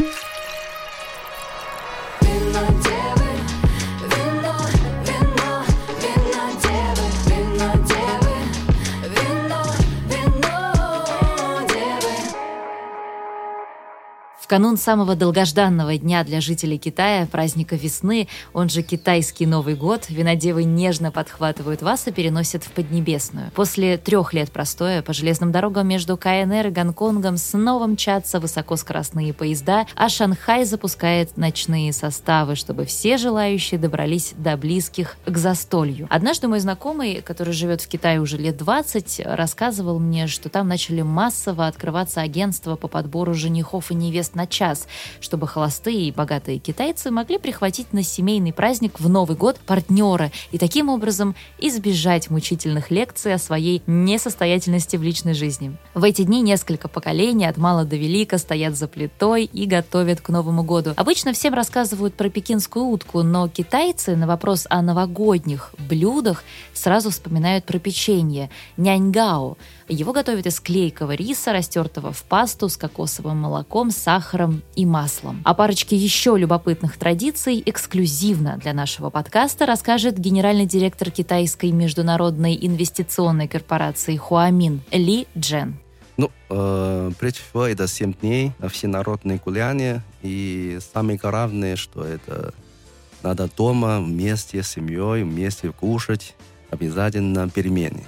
you канун самого долгожданного дня для жителей Китая, праздника весны, он же китайский Новый год, винодевы нежно подхватывают вас и переносят в Поднебесную. После трех лет простоя по железным дорогам между КНР и Гонконгом снова мчатся высокоскоростные поезда, а Шанхай запускает ночные составы, чтобы все желающие добрались до близких к застолью. Однажды мой знакомый, который живет в Китае уже лет 20, рассказывал мне, что там начали массово открываться агентства по подбору женихов и невест на час, чтобы холостые и богатые китайцы могли прихватить на семейный праздник в Новый год партнера и таким образом избежать мучительных лекций о своей несостоятельности в личной жизни. В эти дни несколько поколений от мала до велика стоят за плитой и готовят к Новому году. Обычно всем рассказывают про пекинскую утку, но китайцы на вопрос о новогодних блюдах сразу вспоминают про печенье – няньгао – его готовят из клейкого риса, растертого в пасту с кокосовым молоком, сахаром и маслом. О парочке еще любопытных традиций эксклюзивно для нашего подкаста расскажет генеральный директор китайской международной инвестиционной корпорации Хуамин Ли Джен. Ну, э, прежде всего, это 7 дней всенародное гуляние. И самое главное, что это надо дома вместе с семьей, вместе кушать. Обязательно перемены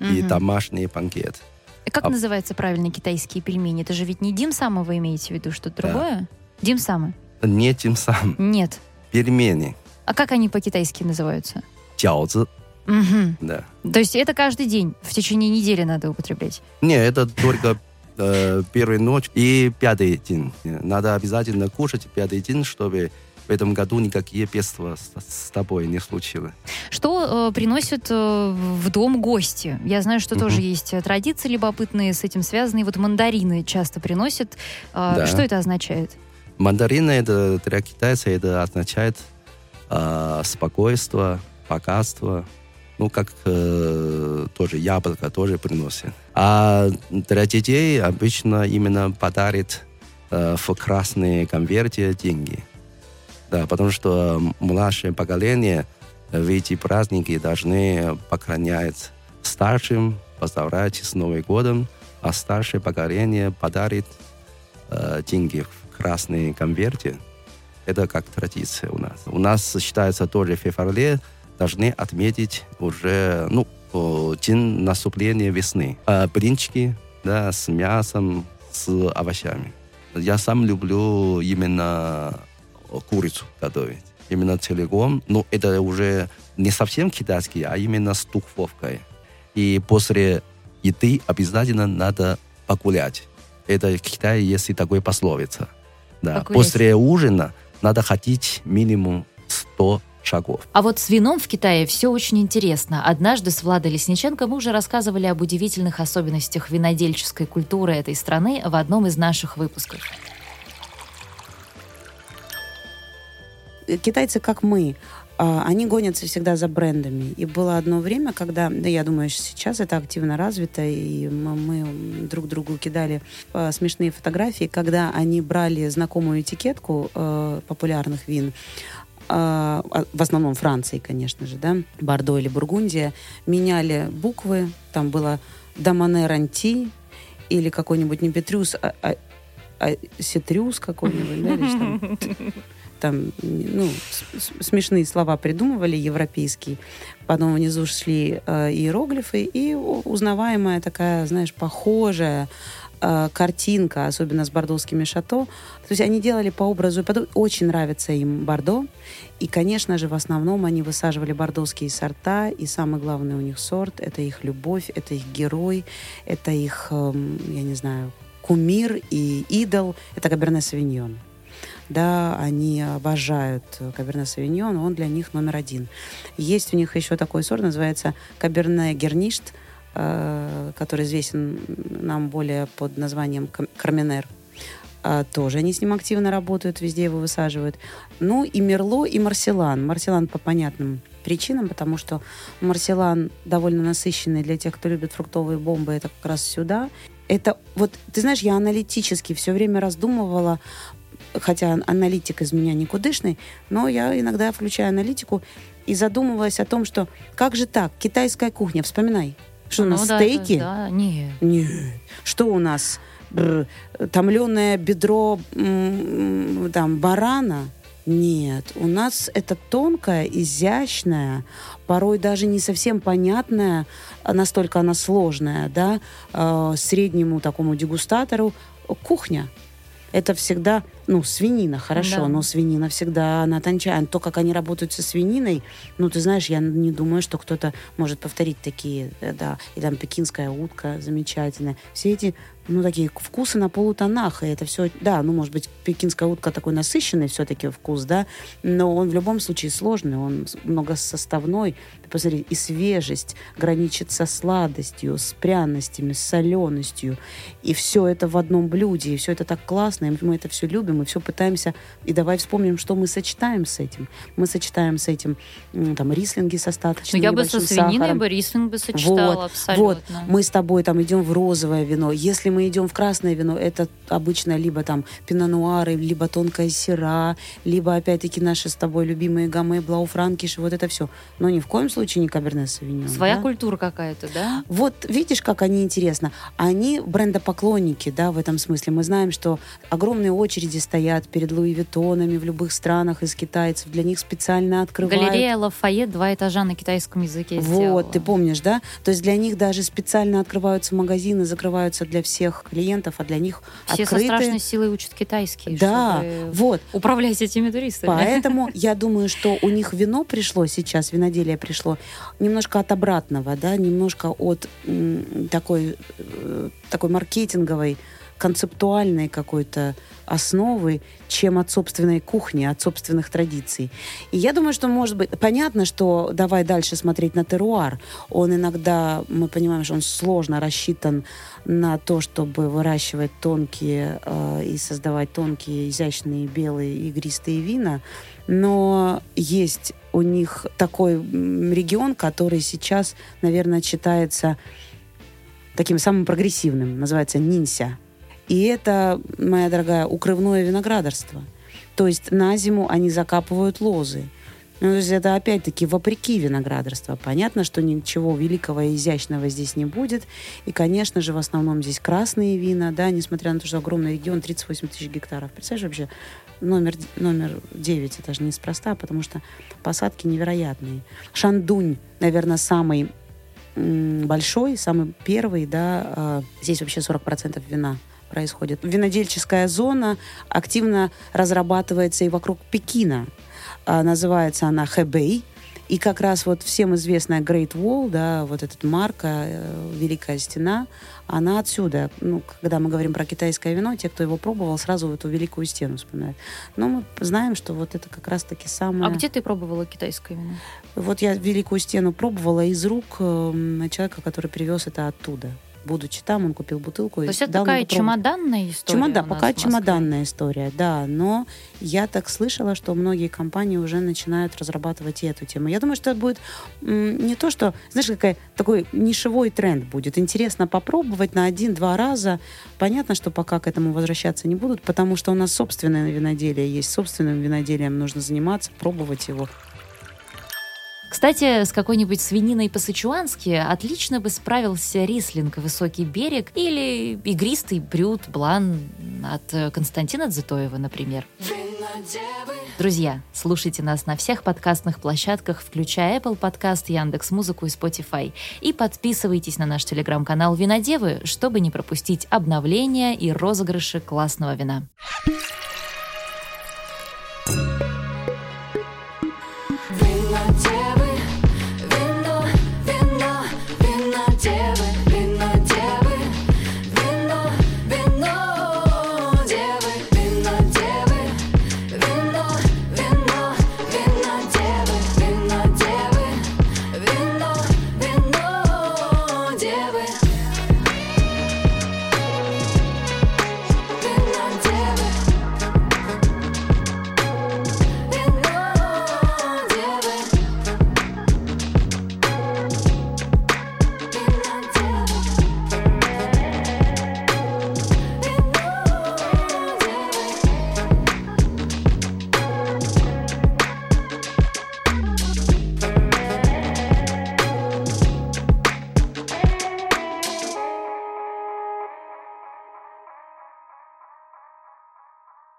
угу. и домашний банкет. Как а... называются правильно китайские пельмени? Это же ведь не дим сама вы имеете в виду, что-то да. другое? Дим самы? Не дим сам. Нет. Пельмени. А как они по-китайски называются? Джаоцзы. Угу. Да. То есть это каждый день, в течение недели надо употреблять? Не, это только э, первая ночь и пятый день. Надо обязательно кушать пятый день, чтобы в этом году никакие бедства с, с тобой не случилось. Что э, приносят э, в дом гости? Я знаю, что угу. тоже есть традиции любопытные с этим связанные. Вот мандарины часто приносят. Э, да. Что это означает? Мандарины это для китайца это означает э, спокойствие, богатство. Ну, как э, тоже яблоко тоже приносит. А для детей обычно именно подарит э, в красные конверте деньги. Да, потому что младшее поколение в эти праздники должны поклонять старшим, поздравлять с Новым годом, а старшее поколение подарит э, деньги в красной конверте. Это как традиция у нас. У нас считается тоже в феврале должны отметить уже ну, день наступления весны. А блинчики да, с мясом, с овощами. Я сам люблю именно курицу готовить. Именно целиком. Но ну, это уже не совсем китайский, а именно с духовкой. И после еды обязательно надо погулять. Это в Китае есть и такой пословица. Да. После ужина надо ходить минимум 100 шагов. А вот с вином в Китае все очень интересно. Однажды с Владой Лесниченко мы уже рассказывали об удивительных особенностях винодельческой культуры этой страны в одном из наших выпусков. Китайцы, как мы, а, они гонятся всегда за брендами. И было одно время, когда, да, я думаю, сейчас это активно развито, и мы, друг другу кидали э, смешные фотографии, когда они брали знакомую этикетку э, популярных вин, в основном Франции, конечно же, да, Бордо или Бургундия, меняли буквы, там было Дамане Ранти или какой-нибудь не Петрюс, а, а, а Сетрюс какой-нибудь, да, или там там ну, смешные слова придумывали европейские. Потом внизу шли э, иероглифы, и узнаваемая такая, знаешь, похожая э, картинка, особенно с бордовскими шато. То есть они делали по образу. Очень нравится им Бордо. И, конечно же, в основном они высаживали бордовские сорта. И самый главный у них сорт — это их любовь, это их герой, это их, э, я не знаю, кумир и идол. Это Каберне Савиньон да, они обожают Каберне Савиньон, он для них номер один. Есть у них еще такой сорт, называется Каберне Герништ, э, который известен нам более под названием Карменер. А, тоже они с ним активно работают, везде его высаживают. Ну и Мерло, и Марселан. Марселан по понятным причинам, потому что Марселан довольно насыщенный для тех, кто любит фруктовые бомбы, это как раз сюда. Это вот, ты знаешь, я аналитически все время раздумывала, хотя аналитик из меня никудышный, но я иногда включаю аналитику и задумывалась о том, что как же так, китайская кухня, вспоминай. Что у Ну нас да, стейки? да, нет. Нет. Что у нас? Бр- томленое бедро там барана? Нет. У нас это тонкая, изящная, порой даже не совсем понятная, настолько она сложная, да, э, среднему такому дегустатору кухня. Это всегда, ну, свинина, хорошо, Да. но свинина всегда, она тончая. То, как они работают со свининой, ну, ты знаешь, я не думаю, что кто-то может повторить такие, э, да, и там пекинская утка замечательная. Все эти, ну, такие вкусы на полутонах, и это все, да, ну, может быть, пекинская утка такой насыщенный все-таки вкус, да, но он в любом случае сложный, он многосоставной. Ты посмотри, и свежесть граничит со сладостью, с пряностями, с соленостью, и все это в одном блюде, и все это так классно, и мы это все любим, и все пытаемся, и давай вспомним, что мы сочетаем с этим. Мы сочетаем с этим, там, рислинги с остаточным Ну, я бы со свининой сахаром. бы рислинг бы сочетала Вот, абсолютно. вот, мы с тобой там идем в розовое вино. Если мы идем в красное вино, это обычно либо там пино-нуары, либо тонкая сера, либо опять-таки наши с тобой любимые гаммы, блауфранкиш, вот это все. Но ни в коем случае не каберне савиньон. Своя да? культура какая-то, да? Вот видишь, как они интересно. Они брендопоклонники, да, в этом смысле. Мы знаем, что огромные очереди стоят перед Луи Виттонами в любых странах из китайцев. Для них специально открывают. Галерея Лафайет два этажа на китайском языке Вот, сделала. ты помнишь, да? То есть для них даже специально открываются магазины, закрываются для всех клиентов, а для них Все открыты. со страшной силой учат китайский, Да, вот. управлять этими туристами. Поэтому я думаю, что у них вино пришло сейчас, виноделие пришло немножко от обратного, да, немножко от такой, э, такой маркетинговой, концептуальной какой-то основы, чем от собственной кухни, от собственных традиций. И я думаю, что, может быть, понятно, что давай дальше смотреть на теруар. Он иногда, мы понимаем, что он сложно рассчитан на то, чтобы выращивать тонкие э, и создавать тонкие, изящные, белые, игристые вина. Но есть у них такой регион, который сейчас, наверное, считается таким самым прогрессивным, называется Нинся. И это, моя дорогая, укрывное виноградарство. То есть на зиму они закапывают лозы. Ну, то есть это опять-таки вопреки виноградарства. Понятно, что ничего великого и изящного здесь не будет. И, конечно же, в основном здесь красные вина, да, несмотря на то, что огромный регион, 38 тысяч гектаров. Представляешь, вообще номер, номер 9, это же неспроста, потому что посадки невероятные. Шандунь, наверное, самый большой, самый первый, да, а, здесь вообще 40% вина происходит. Винодельческая зона активно разрабатывается и вокруг Пекина. А, называется она Хэбэй. И как раз вот всем известная Great Wall, да, вот эта марка, э, Великая Стена, она отсюда. Ну, когда мы говорим про китайское вино, те, кто его пробовал, сразу эту Великую Стену вспоминают. Но мы знаем, что вот это как раз-таки самое... А где ты пробовала китайское вино? Вот я Великую Стену пробовала из рук э, человека, который привез это оттуда. Будучи там, он купил бутылку То есть это такая чемоданная история Чемодан, пока чемоданная история, да. Но я так слышала, что многие компании уже начинают разрабатывать и эту тему. Я думаю, что это будет не то, что, знаешь, какой такой нишевой тренд будет. Интересно попробовать на один-два раза. Понятно, что пока к этому возвращаться не будут, потому что у нас собственное виноделие есть. Собственным виноделием нужно заниматься, пробовать его. Кстати, с какой-нибудь свининой по-сычуански отлично бы справился рислинг «Высокий берег» или игристый брют блан от э, Константина Дзитоева, например. Друзья, слушайте нас на всех подкастных площадках, включая Apple Podcast, Яндекс Музыку и Spotify. И подписывайтесь на наш телеграм-канал «Винодевы», чтобы не пропустить обновления и розыгрыши классного вина.